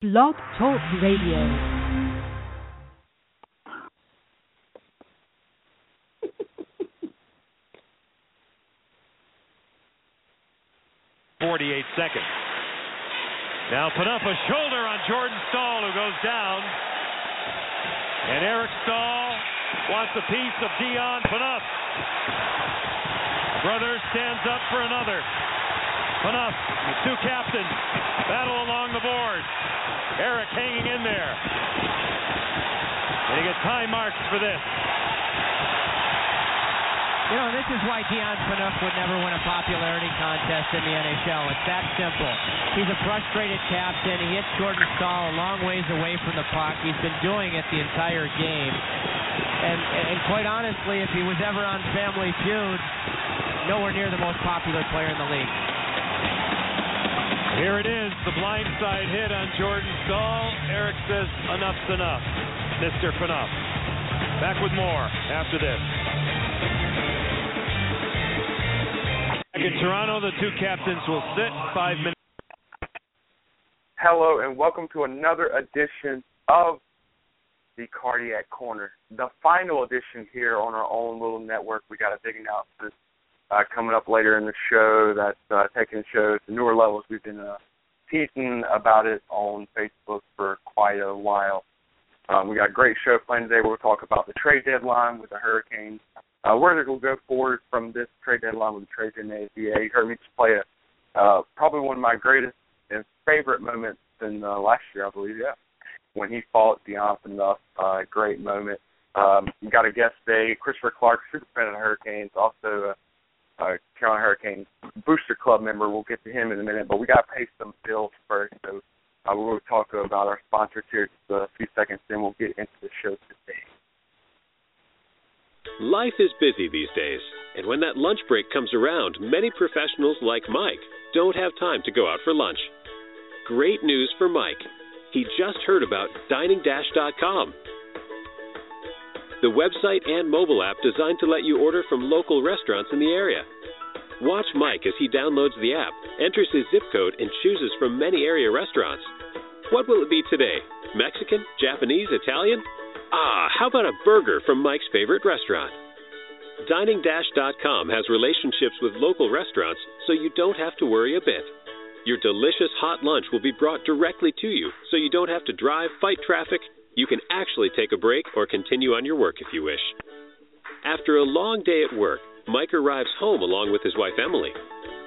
Blog Talk Radio. Forty-eight seconds. Now put up a shoulder on Jordan Staal, who goes down. And Eric Staal wants a piece of Dion Phaneuf. Brother stands up for another. Phaneuf, the two captains, battle along the board. Eric hanging in there. And he gets high marks for this. You know, this is why Dion Phaneuf would never win a popularity contest in the NHL. It's that simple. He's a frustrated captain. He hits Jordan Staal a long ways away from the puck. He's been doing it the entire game. And, and quite honestly, if he was ever on Family Feud, nowhere near the most popular player in the league. Here it is, the blindside hit on Jordan Staal. Eric says, enough's enough, Mr. Phaneuf. Back with more after this. Back in Toronto, the two captains will sit five minutes. Hello, and welcome to another edition of the Cardiac Corner, the final edition here on our own little network. We got a big announcement uh, coming up later in the show that's uh, taking the show to newer levels. We've been uh, teasing about it on Facebook for quite a while. Um, we got a great show planned today. We'll talk about the trade deadline with the Hurricanes, uh, where they're going to go forward from this trade deadline with the trade in the ABA. You heard me just play a uh, probably one of my greatest and favorite moments in uh, last year, I believe. Yeah, when he fought Dion Phaneuf, uh, great moment. Um, we got a guest today, Christopher Clark, super fan of the Hurricanes, also a Carolina Hurricanes booster club member. We'll get to him in a minute, but we got to pay some bills first. So uh, we'll talk about our sponsors here just a few seconds, then we'll get into the show today. Life is busy these days, and when that lunch break comes around, many professionals like Mike don't have time to go out for lunch. Great news for Mike. He just heard about diningdash.com. The website and mobile app designed to let you order from local restaurants in the area. Watch Mike as he downloads the app, enters his zip code, and chooses from many area restaurants. What will it be today? Mexican? Japanese? Italian? Ah, how about a burger from Mike's favorite restaurant? DiningDash.com has relationships with local restaurants, so you don't have to worry a bit. Your delicious hot lunch will be brought directly to you, so you don't have to drive, fight traffic. You can actually take a break or continue on your work if you wish. After a long day at work, Mike arrives home along with his wife Emily.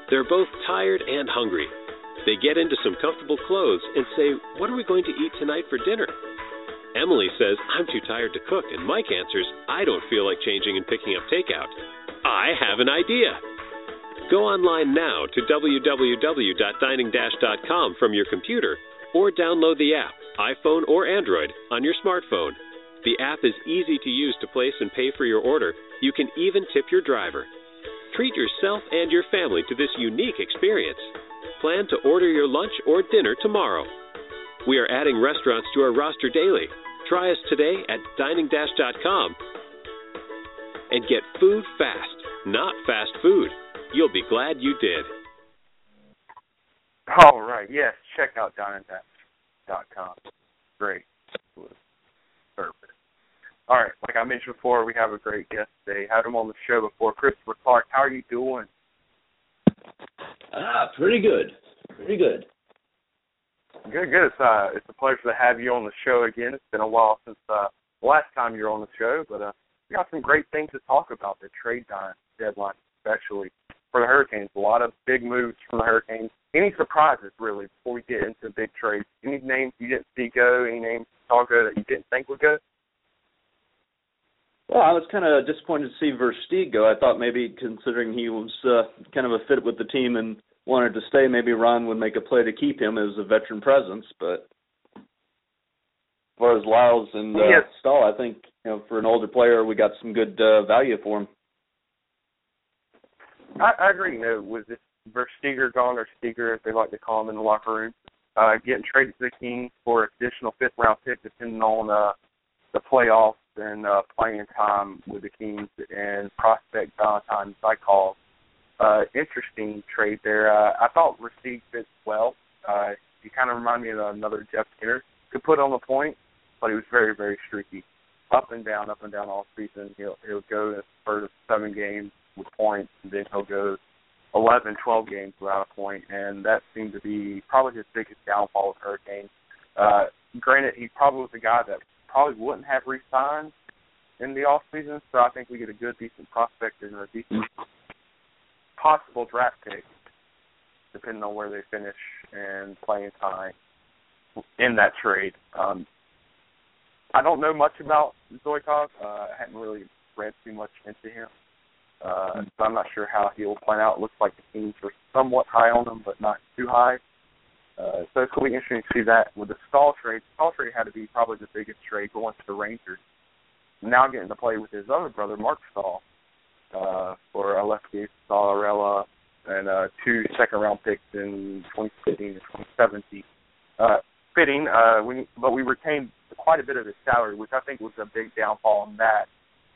They're both tired and hungry. They get into some comfortable clothes and say, What are we going to eat tonight for dinner? Emily says, I'm too tired to cook, and Mike answers, I don't feel like changing and picking up takeout. I have an idea. Go online now to www.diningdash.com from your computer or download the app, iPhone or Android, on your smartphone. The app is easy to use to place and pay for your order. You can even tip your driver. Treat yourself and your family to this unique experience. Plan to order your lunch or dinner tomorrow. We are adding restaurants to our roster daily. Try us today at diningdash.com and get food fast, not fast food. You'll be glad you did. All right, yes, check out diningdash.com. Great. Perfect. All right, like I mentioned before, we have a great guest today. Had him on the show before, Christopher Clark. How are you doing? Ah, pretty good. Pretty good. Good, good. It's uh, it's a pleasure to have you on the show again. It's been a while since uh, the last time you were on the show, but uh, we got some great things to talk about. The trade deadline, especially for the Hurricanes. A lot of big moves from the Hurricanes. Any surprises, really, before we get into big trades? Any names you didn't see go? Any names you saw go that you didn't think would go? Well, I was kind of disappointed to see Versteeg go. I thought maybe, considering he was uh, kind of a fit with the team and wanted to stay, maybe Ron would make a play to keep him as a veteran presence. But as far as Liles and uh, Yes. Staal, I think you know for an older player, we got some good uh, value for him. I, I agree. You know, with this Versteger gone or Steger, as they like to call him in the locker room, uh, getting traded to the Kings for additional fifth round pick, depending on uh, the playoffs and uh, playing time with the Kings and prospect Valentine Zykov. Uh, interesting trade there. Uh, I thought Versteeg fits well. Uh, He kind of reminded me of another Jeff Skinner. Could put on the point, but he was very, very streaky. Up and down, up and down all season. He'll he'll go spurt seven games with points, and then he'll go 11, 12 games without a point, and that seemed to be probably his biggest downfall with Hurricane. Uh, granted, he probably was a guy that probably wouldn't have re-signed in the off season, so I think we get a good, decent prospect and a decent possible draft pick, depending on where they finish and playing time in that trade. Um, I don't know much about Stoichkov. Uh, I hadn't really read too much into him. Uh, so I'm not sure how he will plan out. It looks like the teams are somewhat high on him, but not too high. Uh, so it's going to be interesting to see that with the Staal trade. Staal trade had to be probably the biggest trade going to the Rangers. Now getting to play with his other brother, Marc Staal, uh, for Alexei Saarela and uh, two second round picks in 2015 and 2017. Uh, fitting, uh, we, but we retained quite a bit of his salary, which I think was a big downfall in that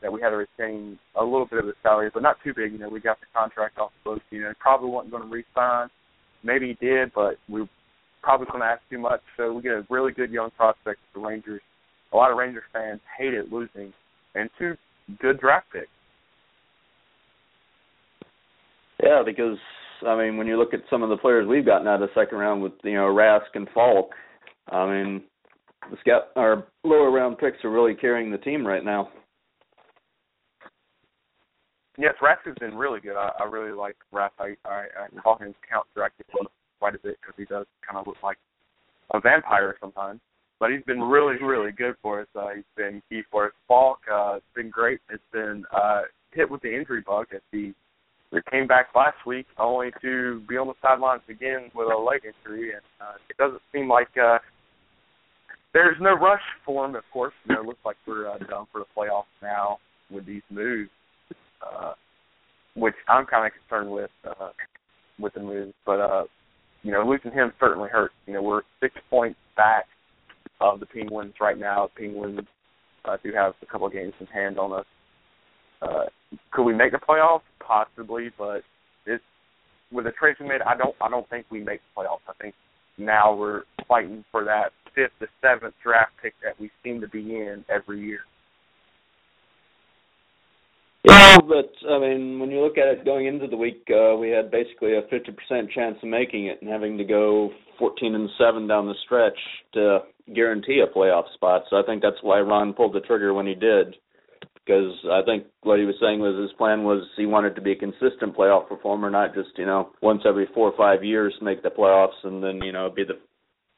that we had to retain a little bit of his salary, but not too big. You know, we got the contract off the books. You know, probably wasn't going to re-sign. Maybe he did, but we probably going to ask too much. So we get a really good young prospect for the Rangers. A lot of Rangers fans hated losing, and two good draft picks. Yeah, because I mean, when you look at some of the players we've gotten out of the second round with you know Rask and Faulk, I mean, the scout our lower round picks are really carrying the team right now. Yes, Rask has been really good. I, I really like Rask. I, I, I call him Count Dracula quite a bit because he does kind of look like a vampire sometimes. But he's been really, really good for us. Uh, he's been key for us. Faulk, uh, it's been great. It's been uh, hit with the injury bug as he we came back last week only to be on the sidelines again with a leg injury, and uh, it doesn't seem like uh, there's no rush for him. Of course, you know, it looks like we're uh, done for the playoffs now with these moves, uh, which I'm kind of concerned with uh, with the moves. But uh, you know, losing him certainly hurts. You know, we're six points back of the Penguins right now. Penguins uh, do have a couple of games in hand on us. Uh, could we make the playoffs? Possibly, but it's with the trades we made. I don't. I don't think we make the playoffs. I think now we're fighting for that fifth to seventh draft pick that we seem to be in every year. Yeah, but I mean, when you look at it going into the week, uh, we had basically a 50% chance of making it and having to go 14 and 7 down the stretch to guarantee a playoff spot. So I think that's why Ron pulled the trigger when he did because I think what he was saying was his plan was he wanted to be a consistent playoff performer, not just you know once every four or five years make the playoffs and then you know be the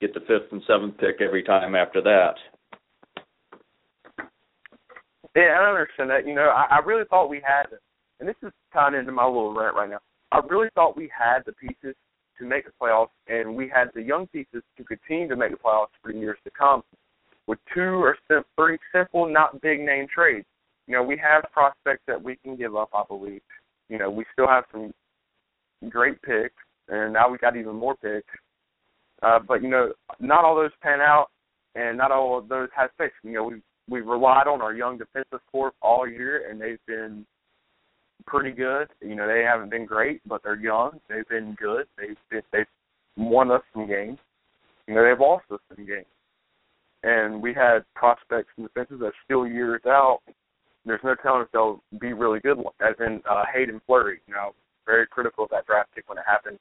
get the fifth and seventh pick every time after that. Yeah, I understand that. You know, I, I really thought we had, and this is tying into my little rant right now. I really thought we had the pieces to make the playoffs, and we had the young pieces to continue to make the playoffs for years to come with two or three simple, not big name trades you know, we have prospects that we can give up, I believe. You know, we still have some great picks, and now we got even more picks. Uh, but you know, not all those pan out, and not all of those have fixed. You know, we we relied on our young defensive corps all year, and they've been pretty good. You know, they haven't been great, but they're young. They've been good. They've been, they've won us some games. You know, they've lost us some games. And we had prospects and defenses that are still years out there's no telling if they'll be really good. As in uh, Haydn Fleury, you know, very critical of that draft pick when it happened.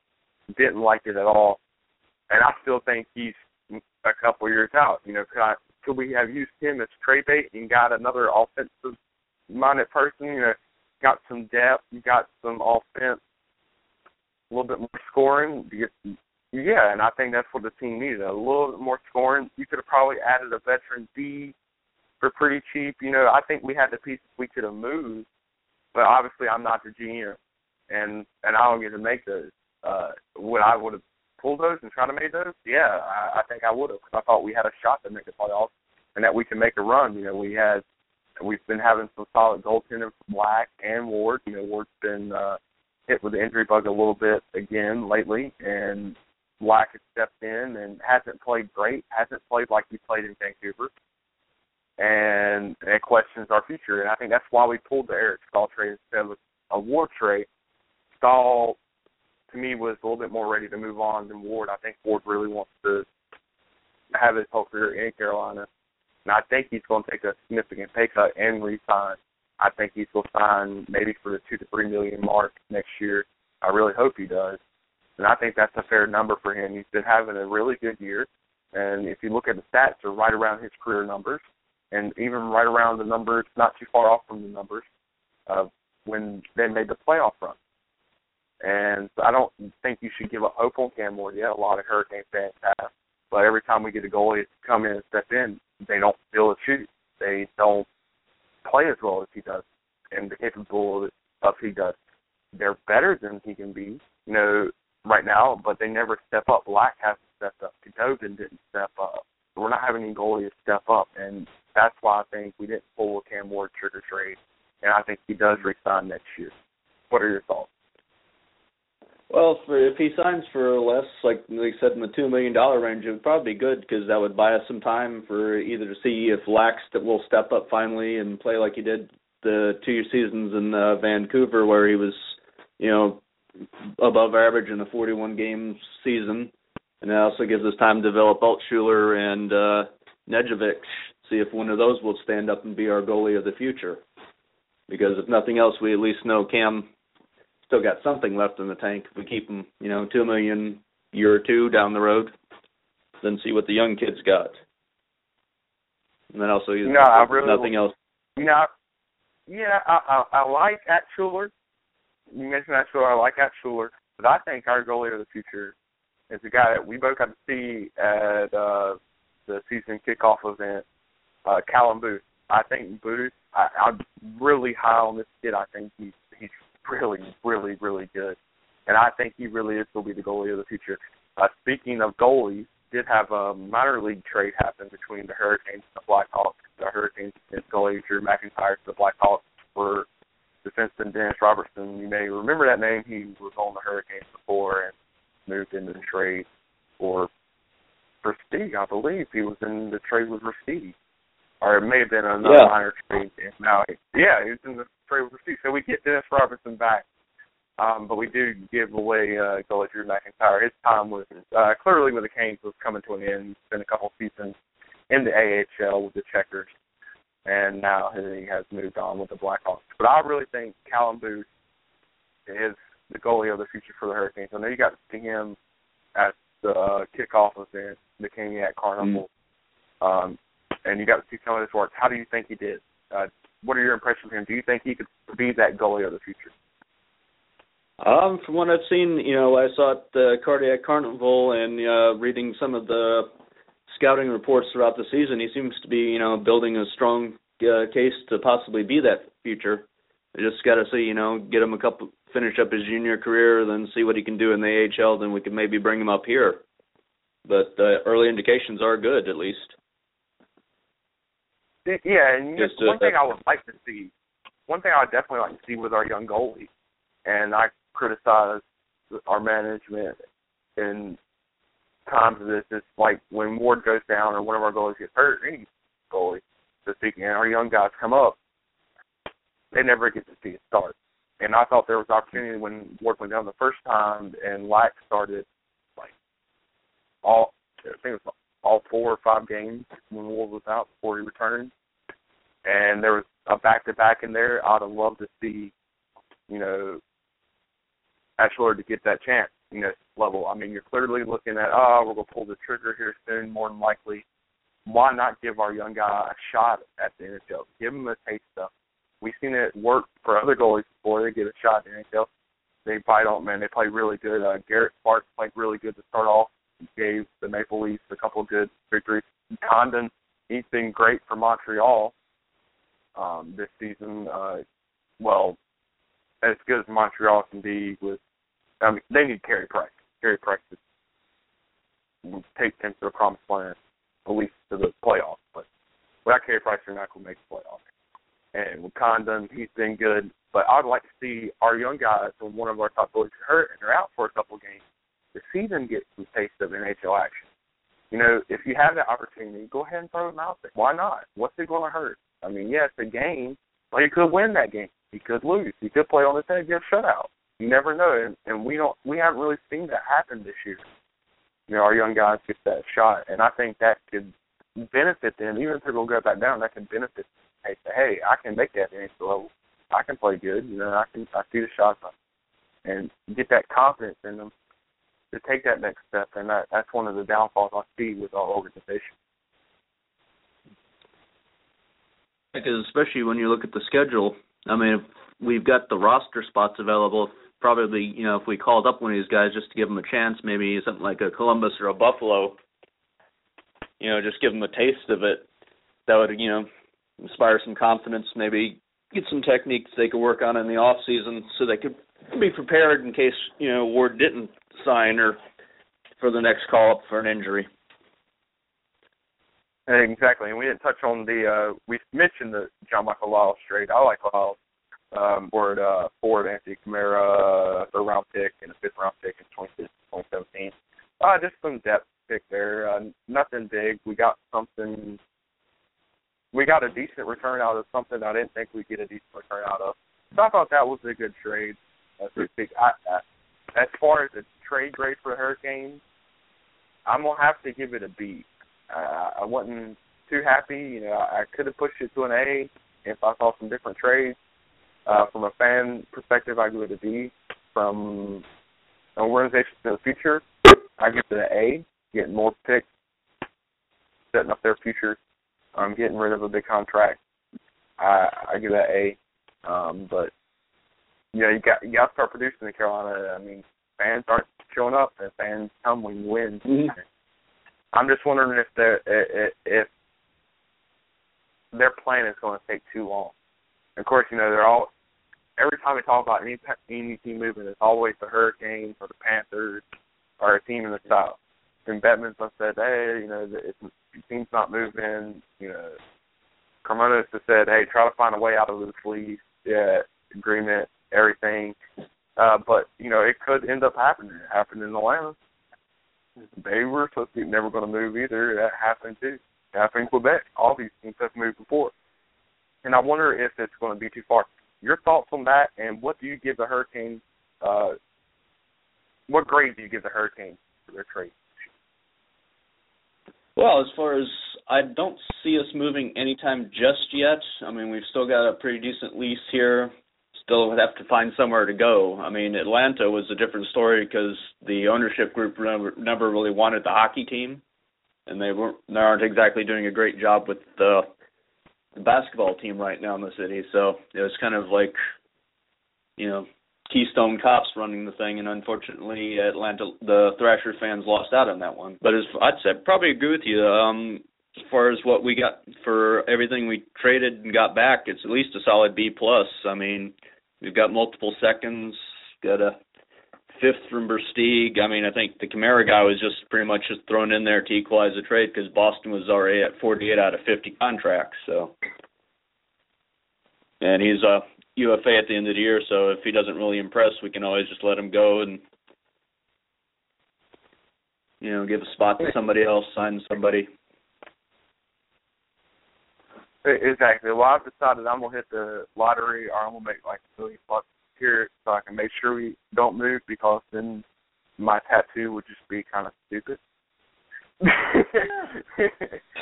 Didn't like it at all, and I still think he's a couple years out. You know, could, I, could we have used him as trade bait and got another offensive minded person? You know, got some depth, you got some offense, a little bit more scoring. Yeah, and I think that's what the team needed. A little bit more scoring. You could have probably added a veteran D for pretty cheap. You know, I think we had the pieces we could have moved, but obviously I'm not the GM, and and I don't get to make those. Uh, would I would have pulled those and tried to make those? Yeah, I, I think I would have. Because I thought we had a shot to make the playoffs, and that we can make a run. You know, we had we've been having some solid goaltending from Lack and Ward. You know, Ward's been uh, hit with the injury bug a little bit again lately, and Lack has stepped in and hasn't played great. Hasn't played like he played in Vancouver and it questions our future. And I think that's why we pulled the Eric Staal trade instead of a Ward trade. Staal to me was a little bit more ready to move on than Ward. I think Ward really wants to have his whole career in Carolina, and I think he's going to take a significant pay cut and resign. I think he's going to sign maybe for the two to three million mark next year. I really hope he does, and I think that's a fair number for him. He's been having a really good year, and if you look at the stats, they're right around his career numbers, and even right around the numbers, not too far off from the numbers of when they made the playoff run. And I don't think you should give up hope on Cam Ward yet. A lot of Hurricane fans have. But every time we get a goalie to come in and step in, they don't feel his shoes. They don't play as well as he does and the capable of, he does. They're better than he can be, you know, right now, but they never step up. Lack hasn't stepped up. Khudobin didn't step up. We're not having any goalies step up, and that's why I think we didn't pull a Cam Ward trigger trade, and I think he does resign next year. What are your thoughts? Well, for, if he signs for less, like they said in the two million dollar range, it would probably be good because that would buy us some time for either to see if Lax will step up finally and play like he did the two seasons in uh, Vancouver, where he was, you know, above average in a 41 game season, and it also gives us time to develop Altshuler and uh, Nedeljkovic, see if one of those will stand up and be our goalie of the future. Because if nothing else, we at least know Cam still got something left in the tank. If we keep him, you know, two million year or two down the road, then see what the young kids got. And then also, no, I really, nothing else. Know, yeah, I, I, I like Altshuler. You mentioned Altshuler. I like Altshuler, but I think our goalie of the future is a guy that we both got to see at uh, the season kickoff event, uh, Callum Booth. I think Booth. I, I'm really high on this kid. I think he's he's really, really, really good. And I think he really is going to be the goalie of the future. Uh, speaking of goalies, did have a minor league trade happen between the Hurricanes and the Blackhawks. The Hurricanes sent goalie Drew McIntyre to the Blackhawks for defenseman Dennis Robertson. You may remember that name. He was on the Hurricanes before and moved into the trade for Versteeg, I believe. He was in the trade with Versteeg. Or it may have been another yeah. minor trade. Now, yeah, he was in the trade with Versteeg. So we get Dennis Robertson back. Um, but we do give away uh, goalie Drew McIntyre. His time was uh, clearly with the Canes was coming to an end. He's been a couple seasons in the AHL with the Checkers, and now he has moved on with the Blackhawks. But I really think Callum Booth is the goalie of the future for the Hurricanes. I know you got to see him at the uh, kickoff event, the Caniac Carnival, mm. um, and you got to see some of his work. How do you think he did? Uh, what are your impressions of him? Do you think he could be that goalie of the future? Um, from what I've seen, you know, I saw at the Caniac Carnival and uh, reading some of the scouting reports throughout the season, he seems to be, you know, building a strong uh, case to possibly be that future. I just got to see, you know, get him a couple, finish up his junior career, then see what he can do in the AHL. Then we can maybe bring him up here. But uh, early indications are good, at least. Yeah, and just, one uh, thing I would like to see, one thing I would definitely like to see with our young goalie, and I criticize our management in times of this. It's like when Ward goes down or one of our goalies gets hurt, any goalie, so speaking, and our young guys come up, they never get to see it start. And I thought there was opportunity when Ward went down the first time and Lack started like all I think it was all four or five games when Ward was out before he returned and there was a back to back in there. I'd have loved to see, you know, Altshuler to get that chance, you know, level. I mean, you're clearly looking at, oh, we're gonna pull the trigger here soon, more than likely. Why not give our young guy a shot at the NHL? Give him a taste of. We've seen it work for other goalies before they get a shot at the NHL. They bite on, man. They play really good. Uh, Garrett Sparks played really good to start off. Gave the Maple Leafs a couple of good victories. Condon, he's been great for Montreal um, this season. Uh, well, as good as Montreal can be with, I mean, they need Carey Price. Carey Price to take them to the promised land, at least to the playoffs. But without Carey Price, they're not going to make the playoffs. And with Condon, he's been good. But I'd like to see our young guys, when one of our top boys are hurt and they're out for a couple of games, to see them get some taste of NHL action. You know, if you have that opportunity, go ahead and throw them out there. Why not? What's it going to hurt? I mean, yeah, it's a game, but he could win that game. He could lose. He could play on his head, get a shutout. you never know, and, and we don't we haven't really seen that happen this year. You know, our young guys get that shot, and I think that could benefit them. Even if they're gonna go back down, that could benefit. Them. Hey, say, hey, I can make that NHL level. I can play good. You know, I can I see the shots, and get that confidence in them to take that next step. And that that's one of the downfalls I see with our organization. Because especially when you look at the schedule, I mean, we've got the roster spots available. Probably, you know, if we called up one of these guys just to give them a chance, maybe something like a Columbus or a Buffalo, you know, just give them a taste of it. That would, you know, inspire some confidence. Maybe get some techniques they could work on in the off season, so they could be prepared in case you know Ward didn't sign or for the next call up for an injury. Exactly, and we didn't touch on the. uh We mentioned the John Michael Liles trade. I like Liles. Um, Ward uh, Ford, Anthony Camara, third round pick and a fifth round pick in 2017. Uh, just some depth pick there. Uh, nothing big. We got something. We got a decent return out of something I didn't think we'd get a decent return out of. So I thought that was a good trade. Uh, big. I, I, as far as the trade grade for the Hurricanes, I'm gonna have to give it a B. Uh, I wasn't too happy. You know, I I could have pushed it to an A if I saw some different trades. Uh, from a fan perspective, I give it a B. From an organization in the future, I give it an A. Getting more picks, setting up their future, um, getting rid of a big contract. I, I give that A. Um, but you know, you got you got to start producing in Carolina. I mean, fans aren't showing up, and fans come when you win. Mm-hmm. I'm just wondering if their if their plan is going to take too long. Of course, you know they're all every time we talk about any any team moving, it's always the Hurricanes or the Panthers or a team in the South. And Bettman's said, hey, you know, if the team's not moving, you know, Karmanos has said, hey, try to find a way out of this lease, yeah, agreement, everything. Uh, but you know, it could end up happening. It happened in Atlanta. They were supposed to be never going to move either. That happened too. Happened in Quebec. All these teams have moved before. And I wonder if it's going to be too far. Your thoughts on that, and what do you give the Hurricanes? Uh, what grade do you give the Hurricanes for their trade? Well, as far as I don't see us moving anytime just yet. I mean, we've still got a pretty decent lease here. Still have to find somewhere to go. I mean, Atlanta was a different story because the ownership group never, never really wanted the hockey team, and they weren't they aren't exactly doing a great job with the the basketball team right now in the city. So it was kind of like, you know, Keystone Cops running the thing, and unfortunately, Atlanta the Thrasher fans lost out on that one. But as I'd say, probably agree with you. Um, as far as what we got for everything we traded and got back, it's at least a solid B plus. I mean, we've got multiple seconds, got a fifth from Versteeg. I mean, I think the Camara guy was just pretty much just thrown in there to equalize the trade because Boston was already at 48 out of 50 contracts. So, and he's a UFA at the end of the year. So if he doesn't really impress, we can always just let him go and you know give a spot to somebody else, sign somebody. Exactly. Well, I've decided I'm gonna hit the lottery, or I'm gonna make like a million bucks here, so I can make sure we don't move because then my tattoo would just be kind of stupid.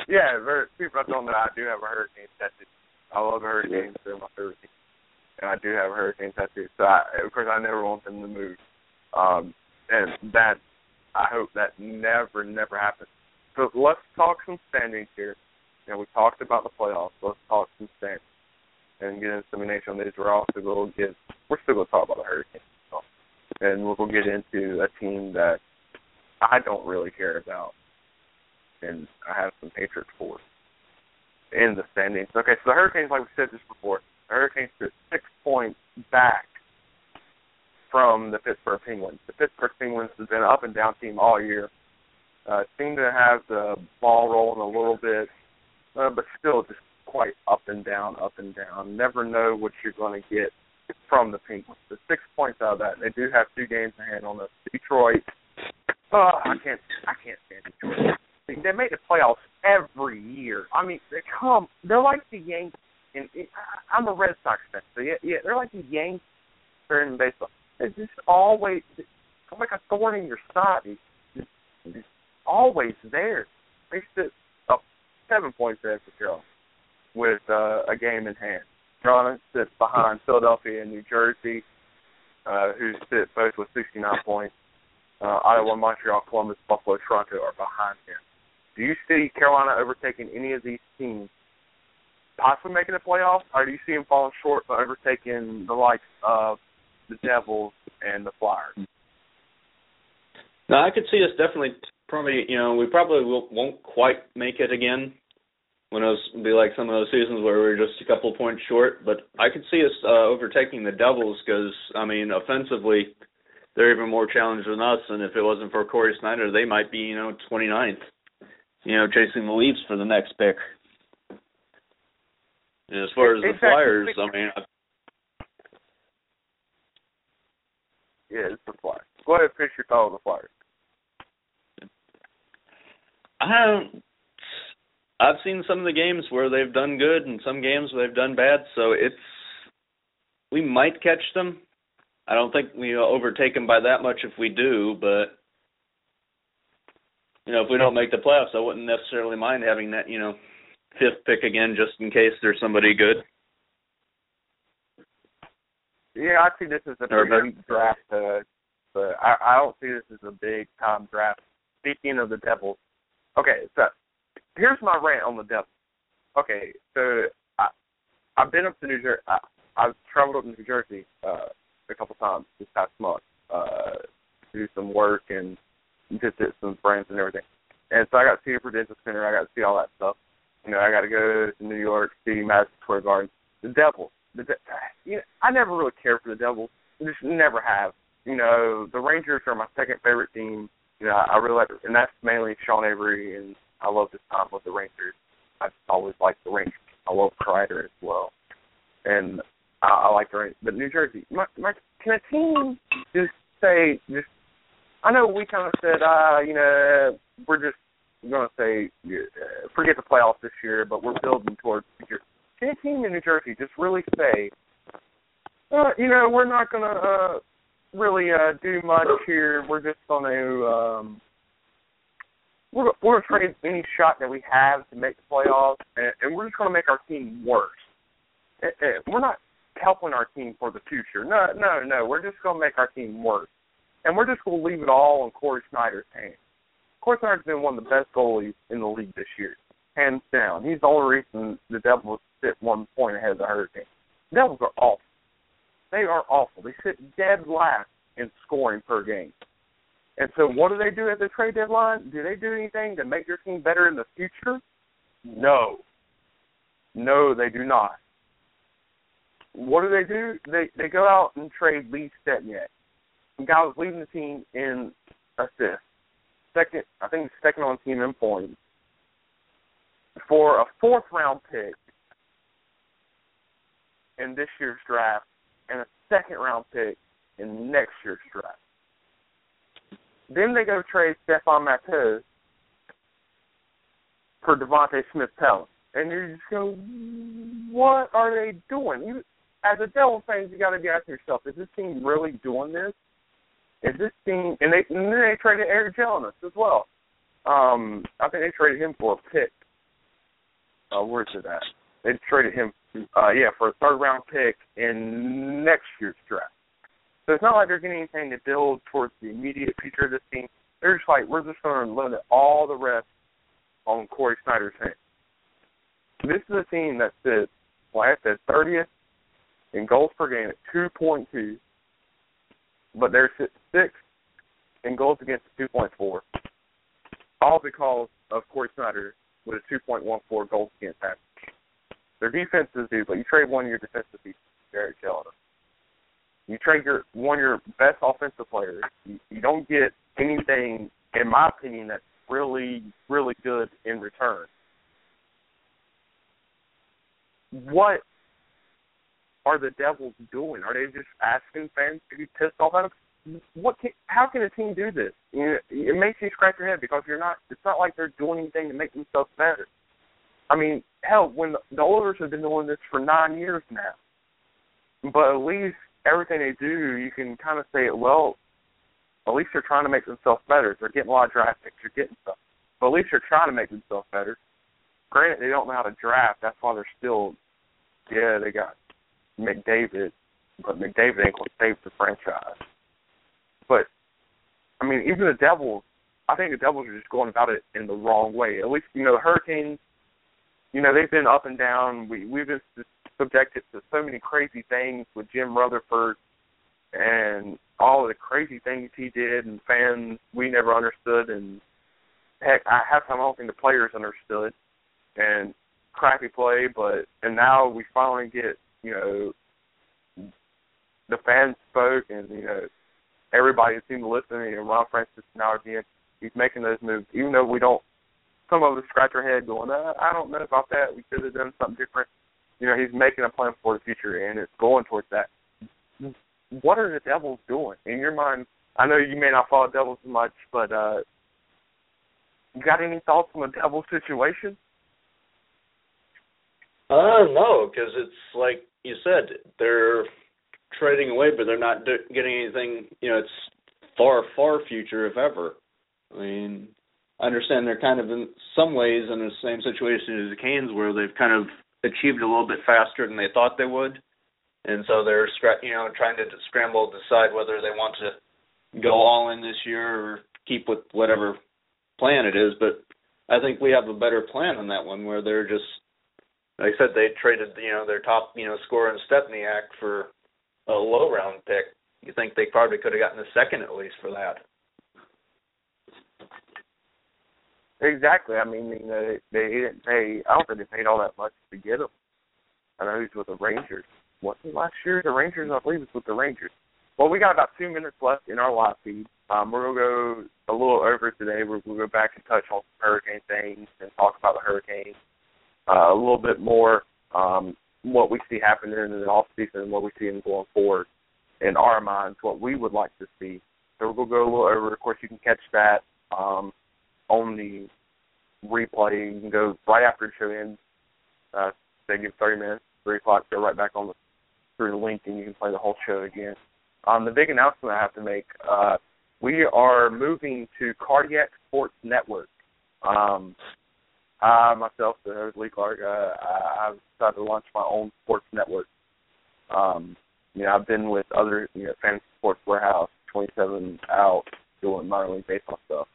yeah, very, people don't know I do have a hurricane tattoo. I love hurricanes; they're my favorite team, and I do have a hurricane tattoo. So, I, of course, I never want them to move, um, and that I hope that never, never happens. So let's talk some standings here. You know, we talked about the playoffs. Let's talk some standings and get into some nation news. We're also going to get. We're still going to talk about the Hurricanes, so. and we'll go get into a team that I don't really care about, and I have some hatred for in the standings. Okay, so the Hurricanes, like we said just before, the Hurricanes are six points back from the Pittsburgh Penguins. The Pittsburgh Penguins has been an up and down team all year. Uh, seem to have the ball rolling a little bit, uh, but still just quite up and down, up and down. Never know what you're going to get from the Penguins. The six points out of that, they do have two games in hand on us. Detroit. Uh, I can't, I can't stand Detroit. They make the playoffs every year. I mean, they come. They're like the Yankees. And it, I'm a Red Sox fan, so yeah, yeah, they're like the Yankees in baseball. It's just always it's like a thorn in your side. Just, he's always there. They up seven points there for Carolina with uh, a game in hand. Carolina sits behind Philadelphia and New Jersey, uh, who sit both with 69 points. Uh, Ottawa, Montreal, Columbus, Buffalo, Toronto are behind him. Do you see Carolina overtaking any of these teams, possibly making the playoffs, or do you see them falling short by overtaking the likes of the Devils and the Flyers? No, I could see us definitely probably you know we probably will, won't quite make it again when it was be like some of those seasons where we were just a couple points short. But I could see us uh, overtaking the Devils because I mean offensively they're even more challenged than us, and if it wasn't for Cory Schneider, they might be you know 29th, you know chasing the Leafs for the next pick. And as far as the Flyers, I mean. I, yeah, it's the Flyers. Go ahead, finish your thought on the Flyers. I haven't. I've seen some of the games where they've done good and some games where they've done bad. So it's we might catch them. I don't think we overtake them by that much if we do, but you know if we don't make the playoffs, I wouldn't necessarily mind having that you know fifth pick again just in case there's somebody good. Yeah, I see this as a deep draft, uh, but I, I don't see this as a big time draft. Speaking of the Devils, Okay, so here's my rant on the Devils. Okay, so I I've been up to New Jersey. I, I've traveled up to New Jersey uh, a couple times this past month uh, to do some work and visit some friends and everything. And so I got to see the Prudential Center. I got to see all that stuff. You know, I got to go to New York, see Madison Square Garden. The Devils. The De- you know, I never really cared for the Devils. Just never have. You know, the Rangers are my second favorite team you know, I really like, and that's mainly Sean Avery, and I love his time with the Rangers. I've always liked the Rangers. I love Kreider as well, and I, I like the Rangers. But New Jersey, my, my, can a team just say just? I know we kind of said, uh, you know, we're just going to say uh, forget the playoffs this year, but we're building towards. Can a team in New Jersey just really say, uh, you know, we're not going to uh, really uh, do much here. We're just going to um, we're we're going to any shot that we have to make the playoffs, and, and we're just going to make our team worse. And, and we're not helping our team for the future. No, no, no. We're just going to make our team worse, and we're just going to leave it all in Cory Schneider's hands. Cory Schneider's been one of the best goalies in the league this year, hands down. He's the only reason the Devils sit one point ahead of the Hurricanes. Devils are awful. They are awful. They sit dead last in scoring per game. And so, what do they do at the trade deadline? Do they do anything to make their team better in the future? No. No, they do not. What do they do? They they go out and trade Lee Stempniak. The guy was leading the team in assists. Second, I think second on team in points. For a fourth round pick in this year's draft and a second round pick in next year's draft. Then they go trade Stefan Matteau for Devante Smith Pelly. And you just go, what are they doing? You, as a Devil fan, you got to be asking yourself, is this team really doing this? Is this team, and, they, and then they traded Eric Jelinek as well. Um, I think they traded him for a pick. Uh, where's it at? They traded him, uh, yeah, for a third round pick in next year's draft. So it's not like they're getting anything to build towards the immediate future of this team. They're just like, we're just going to limit all the rest on Cory Schneider's hands. This is a team that sits, I said, 30th in goals per game at 2.2, but they're sixth in goals against 2.4, all because of Cory Schneider with a 2.14 goals against average. Their defense is due, but you trade one of your defensive pieces, Jared Jelena. You trade your one of your best offensive players. You, you don't get anything, in my opinion, that's really, really good in return. What are the Devils doing? Are they just asking fans to be pissed off at them? What? Can, how can a team do this? You know, it makes you scratch your head because you're not. It's not like they're doing anything to make themselves better. I mean, hell, when the, the Oilers have been doing this for nine years now, but at least everything they do, you can kind of say, well, at least they're trying to make themselves better. They're getting a lot of draft picks. They're getting stuff. But at least they're trying to make themselves better. Granted, they don't know how to draft. That's why they're still, yeah, they got McDavid, but McDavid ain't to save the franchise. But, I mean, even the Devils, I think the Devils are just going about it in the wrong way. At least, you know, the Hurricanes, you know, they've been up and down. We, we've been subjected to so many crazy things with Jim Rutherford and all of the crazy things he did and fans we never understood and heck I have time I don't think the players understood and crappy play but and now we finally get, you know the fans spoke and, you know, everybody seemed to listen and Ron Francis now again he's making those moves. Even though we don't some of us scratch our head going, uh, I don't know about that, we could have done something different. You know, he's making a plan for the future and it's going towards that what are the Devils doing in your mind? I know you may not follow Devils much, but uh you got any thoughts on the Devils situation? Uh, no, because it's like you said, they're trading away, but they're not getting anything. You know, it's far, far future, if ever. I mean, I understand they're kind of in some ways in the same situation as the Canes, where they've kind of achieved a little bit faster than they thought they would and so they're you know trying to scramble to decide whether they want to go all in this year or keep with whatever plan it is. But I think we have a better plan on that one where they're just like I said they traded you know their top you know scorer in Stempniak for a low round pick. You think they probably could have gotten a second at least for that. Exactly. I mean, you know, they, they didn't pay. I don't think they paid all that much to get him. I know he's with the Rangers what last year? The Rangers, I believe, it's with the Rangers. Well, we got about two minutes left in our live feed. Um, we're gonna go a little over today. We're gonna go back and touch on hurricane things and talk about the hurricanes uh, a little bit more. Um, what we see happening in the off season and what we see in going forward in our minds, what we would like to see. So gonna go a little over. Of course, you can catch that um, on the replay. You can go right after the show ends. Uh, they give 30 minutes, three o'clock. Go right back on the through the link and you can play the whole show again. Um, the big announcement I have to make: uh, we are moving to Cardiac Sports Network. Um, I myself, the host Lee Clark, uh, I've decided to launch my own sports network. Um, you know, I've been with other, you know, Fantasy Sports Warehouse, 27 out, doing minor league baseball stuff.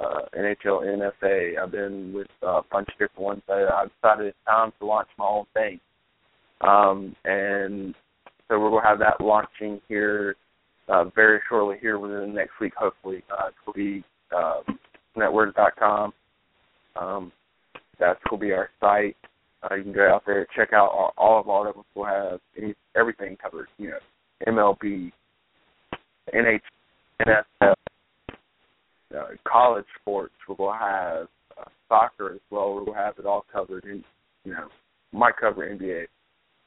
Uh, NHL, NFA. I've been with uh, a bunch of different ones. I, I've decided it's time to launch my own thing. Um, and so we're to have that launching here uh, very shortly here within the next week, hopefully. Uh, it'll be uh, network.com. Um, that's to be our site. Uh, you can go out there check out all, all of our levels. We'll have any, everything covered. You know, MLB, NH, NFL, uh, college sports. To have uh, soccer as well. To have it all covered. And you know, might cover NBA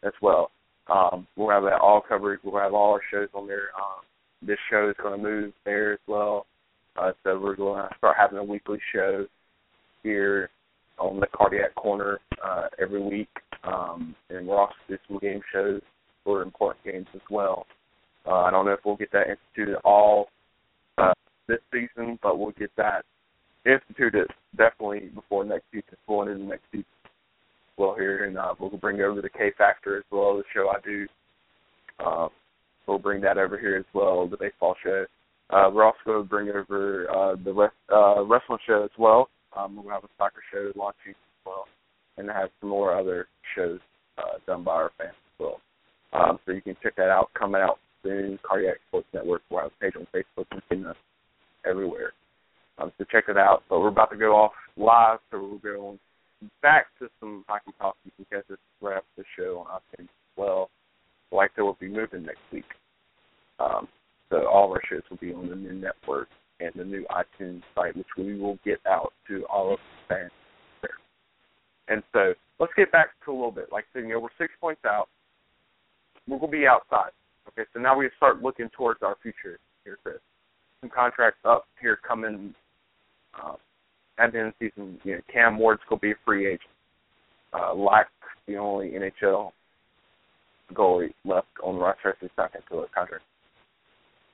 as well. Um, we'll have that all covered. We'll have all our shows on there. Um, this show is going to move there as well. Uh, so we're going to start having a weekly show here on the Cardiac Corner uh, every week. Um, and we're also doing some game shows for important games as well. Uh, I don't know if we'll get that instituted all this season, but we'll get that instituted definitely before next season, going into next season well here, and uh, we'll bring over the K Factor as well, the show I do. Uh, we'll bring that over here as well, the baseball show. Uh, we're also going to bring over uh, the rest, uh, wrestling show as well. Um, we'll have a soccer show launching as well, and have some more other shows uh, done by our fans as well. Um, so you can check that out. Coming out soon, Cardiac Sports Network. We'll have page on Facebook and us everywhere. Um, so check it out. But we're about to go off live, so we'll go back to some hockey talk. You can catch this right after the show on iTunes as well. Like there will be moving next week. Um, so all of our shows will be on the new network and the new iTunes site, which we will get out to all of the fans there. And so let's get back to a little bit. Like saying, you know, we're six points out. We're going to be outside. Okay, so now we start looking towards our future here, Chris. Some contracts up here coming uh, at the end of the season, you know, Cam Ward's going to be a free agent. Uh, Lack, the only NHL goalie left on the roster. He's not going to a contract.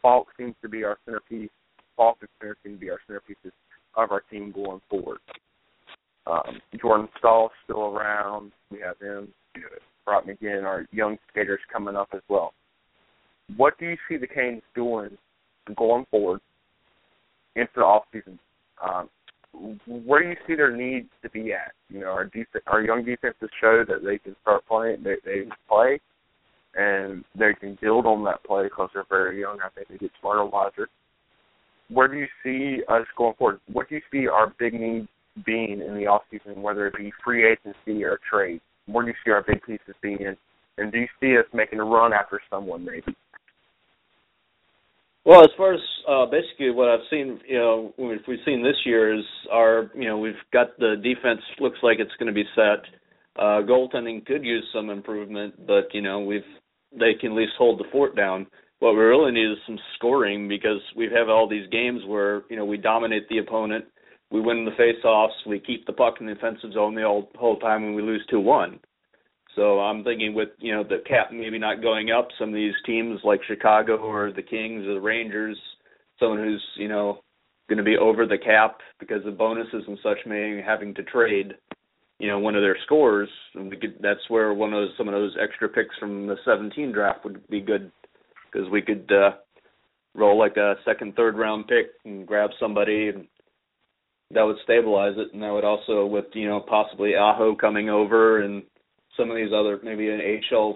Faulk seems to be our centerpiece. Faulk and Center seem to be our centerpieces of our team going forward. Um, Jordan Staal still around. We have him. You know, Brock our young skaters coming up as well. What do you see the Canes doing going forward into the off season? Um, where do you see their needs to be at? You know, our def- our young defenses show that they can start playing. They they play, and they can build on that play because they're very young. I think they get smarter, wiser. Where do you see us going forward? What do you see our big need being in the off season, whether it be free agency or trade? Where do you see our big pieces being? And do you see us making a run after someone maybe? Well, as far as uh, basically what I've seen, you know, if we've seen this year is our, you know, we've got the defense looks like it's going to be set. Uh, goaltending could use some improvement, but you know, we've they can at least hold the fort down. What we really need is some scoring because we have all these games where you know we dominate the opponent, we win the face-offs, we keep the puck in the offensive zone the whole, whole time, and we lose two one. So I'm thinking with you know the cap maybe not going up, some of these teams like Chicago or the Kings or the Rangers, someone who's you know going to be over the cap because of bonuses and such, may having to trade, you know, one of their scores. And we could that's where one of those, some of those extra picks from the 17 draft would be good because we could uh, roll like a second, third round pick and grab somebody and that would stabilize it, and that would also with you know possibly Aho coming over and some of these other maybe an HL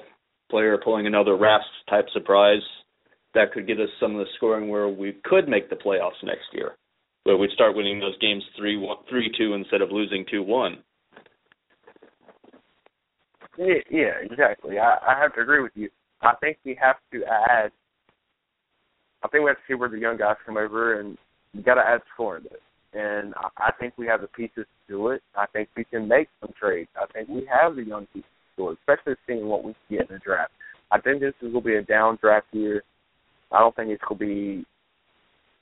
player pulling another Rask type surprise that could get us some of the scoring where we could make the playoffs next year, where we'd start winning those games three one three two instead of losing two one. Yeah, exactly. I, I have to agree with you. I think we have to add. I think we have to see where the young guys come over, and we got to add scoring it and I think we have the pieces to do it. I think we can make some trades. I think we have the young pieces to especially seeing what we get in the draft. I think this is going to be a down draft year. I don't think it's going to be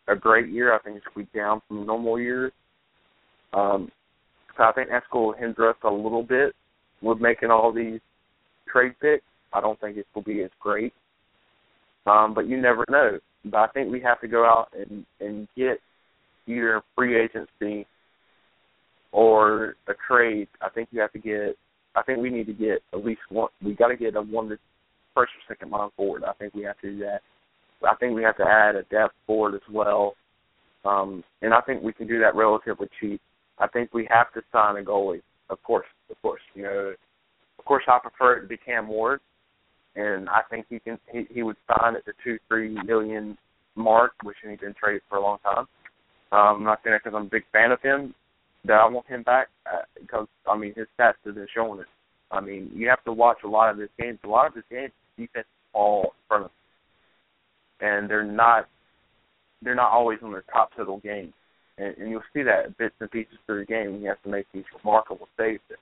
a great year. I think it's going to be down from normal years. Um, so I think that's going to hinder us a little bit with making all these trade picks. I don't think it will be as great. Um, but you never know. But I think we have to go out and and get either free agency or a trade, I think you have to get. I think we need to get at least one. We got to get a one first or second line forward. I think we have to do that. I think we have to add a depth forward as well, um, and I think we can do that relatively cheap. I think we have to sign a goalie. Of course, of course, you know, of course, I prefer it to be Cam Ward, and I think he can. He, he would sign at the two three million mark, which he's been traded for a long time. Um, I'm not saying that because I'm a big fan of him that I want him back uh, because I mean his stats isn't showing it. I mean you have to watch a lot of his games. A lot of his games, defense all in front of and they're not they're not always on their top total games. And, and you'll see that bits and pieces through the game. He has to make these remarkable saves. That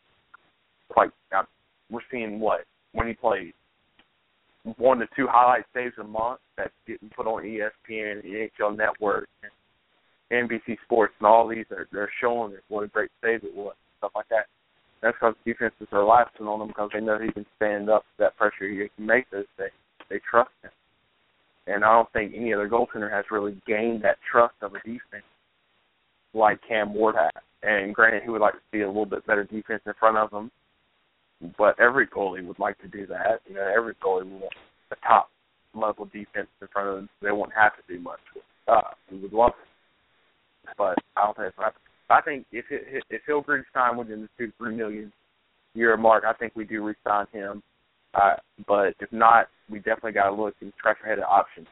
quite now, we're seeing what when he plays one to two highlight saves a month that's getting put on ESPN, NHL Network, and NBC Sports and all these are they're showing it what a great save it was, stuff like that. That's because defenses are lapsing on him because they know he can stand up to that pressure. He can make those saves. They trust him, and I don't think any other goaltender has really gained that trust of a defense like Cam Ward has. And granted, he would like to see a little bit better defense in front of him, but every goalie would like to do that. You know, every goalie would want a top level defense in front of them. They won't have to do much. Uh, we would love it but I don't think it's. I think if it, if he'll re-sign within the two three million year mark, I think we do re-sign him. Uh, but if not, we definitely got to look and track ahead of options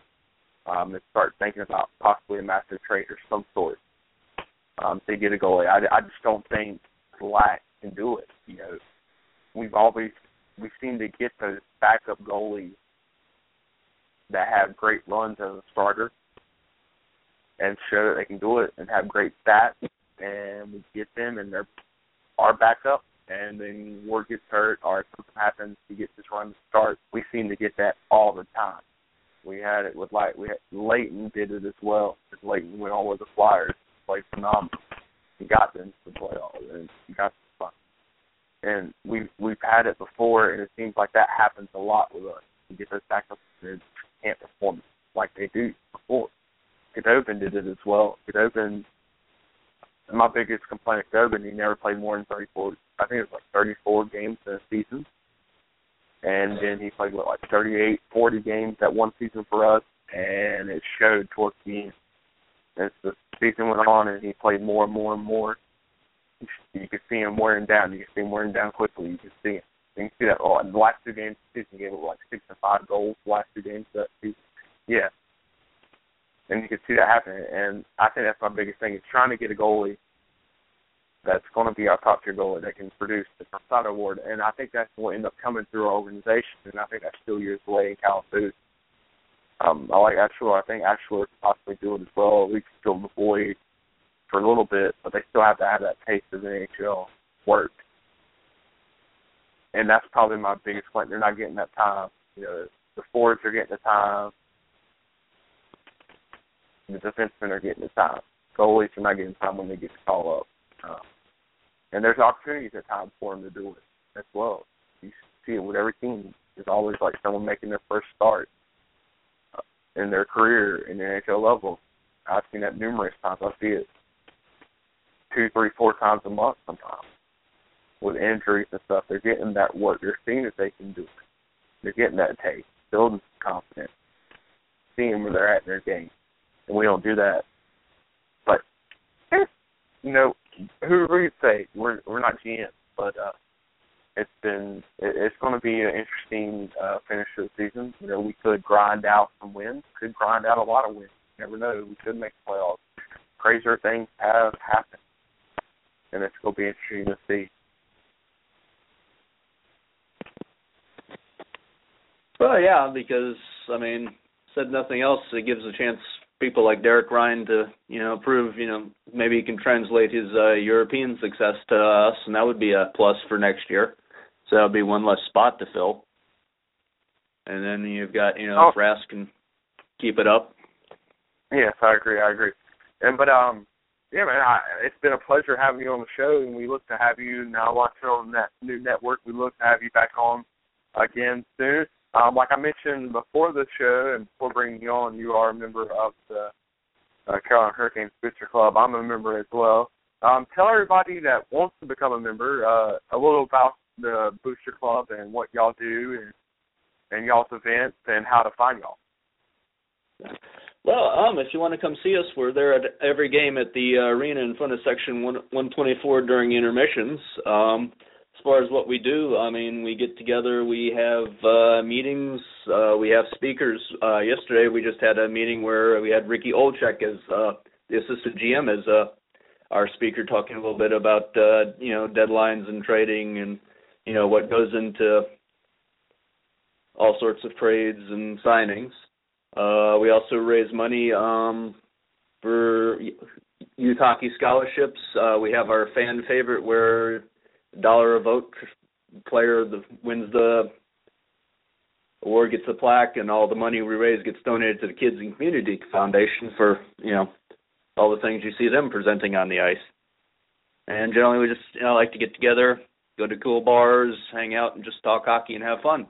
um, and start thinking about possibly a master trade or some sort um, to get a goalie. I, I just don't think Lack can do it. You know, we've always we seem to get those backup goalies that have great runs as a starter and show that they can do it and have great stats, and we get them and they're our backup. And then Ward gets hurt or something happens, he gets his run to start. We seem to get that all the time. We had it with like we had Leighton did it as well. Leighton went on with the Flyers, played phenomenal. He got them to the playoffs and he got the fun. and we we've had it before, and it seems like that happens a lot with us. We get those backups that can't perform like they do before. Khudobin did it as well. Khudobin, my biggest complaint of Khudobin, he never played more than 34. I think it was like 34 games in a season, and then he played what like 38, 40 games that one season for us, and it showed towards the end. As the season went on, and he played more and more and more, you could see him wearing down. You could see him wearing down quickly. You could see him. You can see that. Oh, the last two games, the season gave up like six and five goals. The last two games that season, yeah. And you can see that happening. And I think that's my biggest thing is trying to get a goalie that's going to be our top tier goalie that can produce the Side Award. And I think that's what end up coming through our organization. And I think that's still years away in Kalamazoo. Um, I like Altshuller. I think Altshuller could possibly do it as well. We could fill the void for a little bit, but they still have to have that taste of the NHL work. And that's probably my biggest point. They're not getting that time. You know, the forwards are getting the time. The defensemen are getting the time. Goalies are not getting time when they get to call up. Um, and there's opportunities at times for them to do it as well. You see it with every team. There's always like someone making their first start uh, in their career in the NHL level. I've seen that numerous times. I see it two, three, four times a month sometimes with injuries and stuff. They're getting that work. They're seeing that they can do it. They're getting that taste, building confidence, seeing where they're at in their game. And we don't do that. But you know, who would say we're we're not GM, but uh it's been it, it's going to be an interesting uh, finish to the season. You know, we could grind out some wins, could grind out a lot of wins. You never know. We could make playoffs. Crazier things have happened and it's going to be interesting to see. Well, yeah, because I mean, said nothing else, it gives a chance people like Derek Ryan to you know prove you know maybe he can translate his uh, European success to us, and that would be a plus for next year. So that would be one less spot to fill. And then you've got you know oh. Rask can keep it up. Yes, I agree. I agree. And but um, yeah, man, I, it's been a pleasure having you on the show, and we look to have you now watching on that new network. We look to have you back on again soon. Um, like I mentioned before the show and before bringing you on, you are a member of the uh, Carolina Hurricanes Booster Club. I'm a member as well. Um, tell everybody that wants to become a member uh, a little about the Booster Club and what y'all do and and y'all's events and how to find y'all. Well, um, if you want to come see us, we're there at every game at the uh, arena in front of section one, 124 during intermissions. Um, as far as what we do, I mean, we get together, we have uh, meetings, uh, we have speakers. Uh, yesterday, we just had a meeting where we had Ricky Olczyk as uh, the assistant GM as uh, our speaker, talking a little bit about uh, you know deadlines and trading and you know what goes into all sorts of trades and signings. Uh, we also raise money um, for youth hockey scholarships. Uh, we have our fan favorite where dollar a vote player the, wins the award gets the plaque and all the money we raise gets donated to the Kids and Community Foundation for you know all the things you see them presenting on the ice. And generally, we just you know like to get together, go to cool bars, hang out, and just talk hockey and have fun.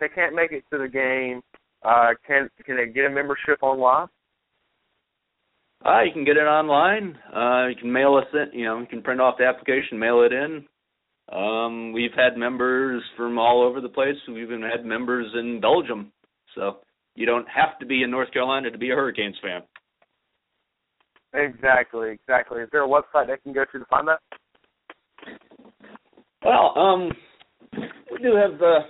They can't make it to the game uh, can can they get a membership online? Uh, you can get it online. Uh, you can mail us in. You know, you can print off the application, mail it in. Um, we've had members from all over the place. We've even had members in Belgium. So you don't have to be in North Carolina to be a Hurricanes fan. Exactly, exactly. Is there a website they can go to to find that? Well, um, we do have uh,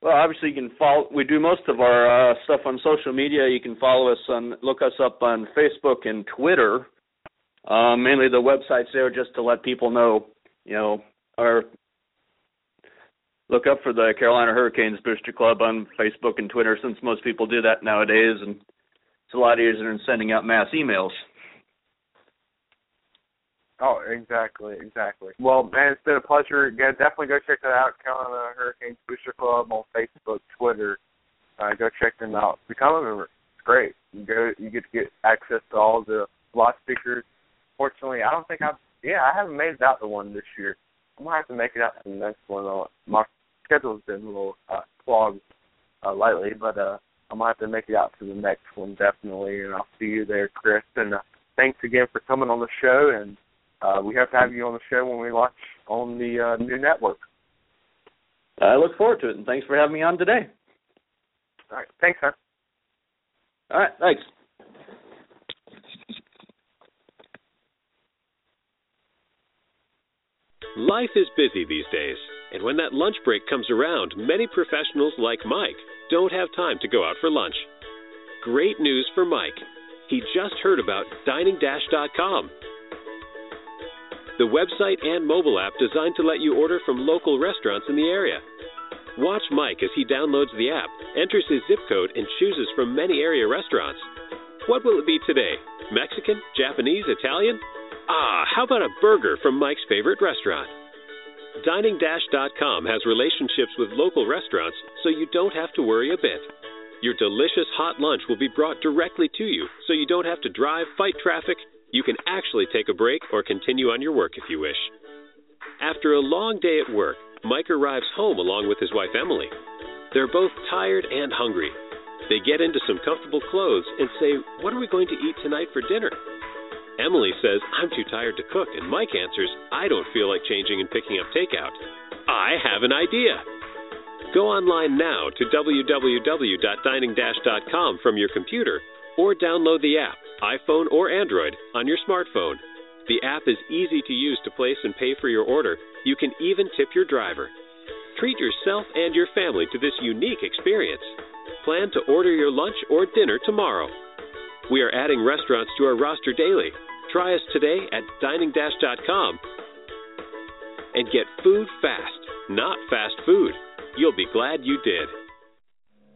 Well, obviously you can follow. We do most of our uh, stuff on social media. You can follow us on, look us up on Facebook and Twitter. Uh, mainly the website's there just to let people know, you know, our look up for the Carolina Hurricanes Booster Club on Facebook and Twitter, since most people do that nowadays, and it's a lot easier than sending out mass emails. Oh, exactly, exactly. Well, man, it's been a pleasure. Yeah, definitely go check that out. Carolina Hurricanes Booster Club on Facebook, Twitter. Uh, go check them out. Become a member. It's great. You go, you get to get access to all the live speakers, Fortunately, I don't think I've. Yeah, I haven't made it out to one this year. I might have to make it out to the next one. Though. My schedule's been a little uh, clogged uh, lately, but uh, I might have to make it out to the next one definitely. And I'll see you there, Chris. And uh, thanks again for coming on the show. And uh, we have to have you on the show when we launch on the uh, new network. I look forward to it, and thanks for having me on today. All right, thanks, sir. All right, thanks. Life is busy these days, and when that lunch break comes around, many professionals like Mike don't have time to go out for lunch. Great news for Mike. He just heard about diningdash.com. The website and mobile app designed to let you order from local restaurants in the area. Watch Mike as he downloads the app, enters his zip code, and chooses from many area restaurants. What will it be today? Mexican, Japanese, Italian? Ah, how about a burger from Mike's favorite restaurant? DiningDash.com has relationships with local restaurants, so you don't have to worry a bit. Your delicious hot lunch will be brought directly to you, so you don't have to drive, fight traffic. You can actually take a break or continue on your work if you wish. After a long day at work, Mike arrives home along with his wife Emily. They're both tired and hungry. They get into some comfortable clothes and say, What are we going to eat tonight for dinner? Emily says, I'm too tired to cook, and Mike answers, I don't feel like changing and picking up takeout. I have an idea. Go online now to www.diningdash.com from your computer or download the app, iPhone or Android, on your smartphone. The app is easy to use to place and pay for your order. You can even tip your driver. Treat yourself and your family to this unique experience. Plan to order your lunch or dinner tomorrow. We are adding restaurants to our roster daily. Try us today at diningdash.com and get food fast, not fast food. You'll be glad you did.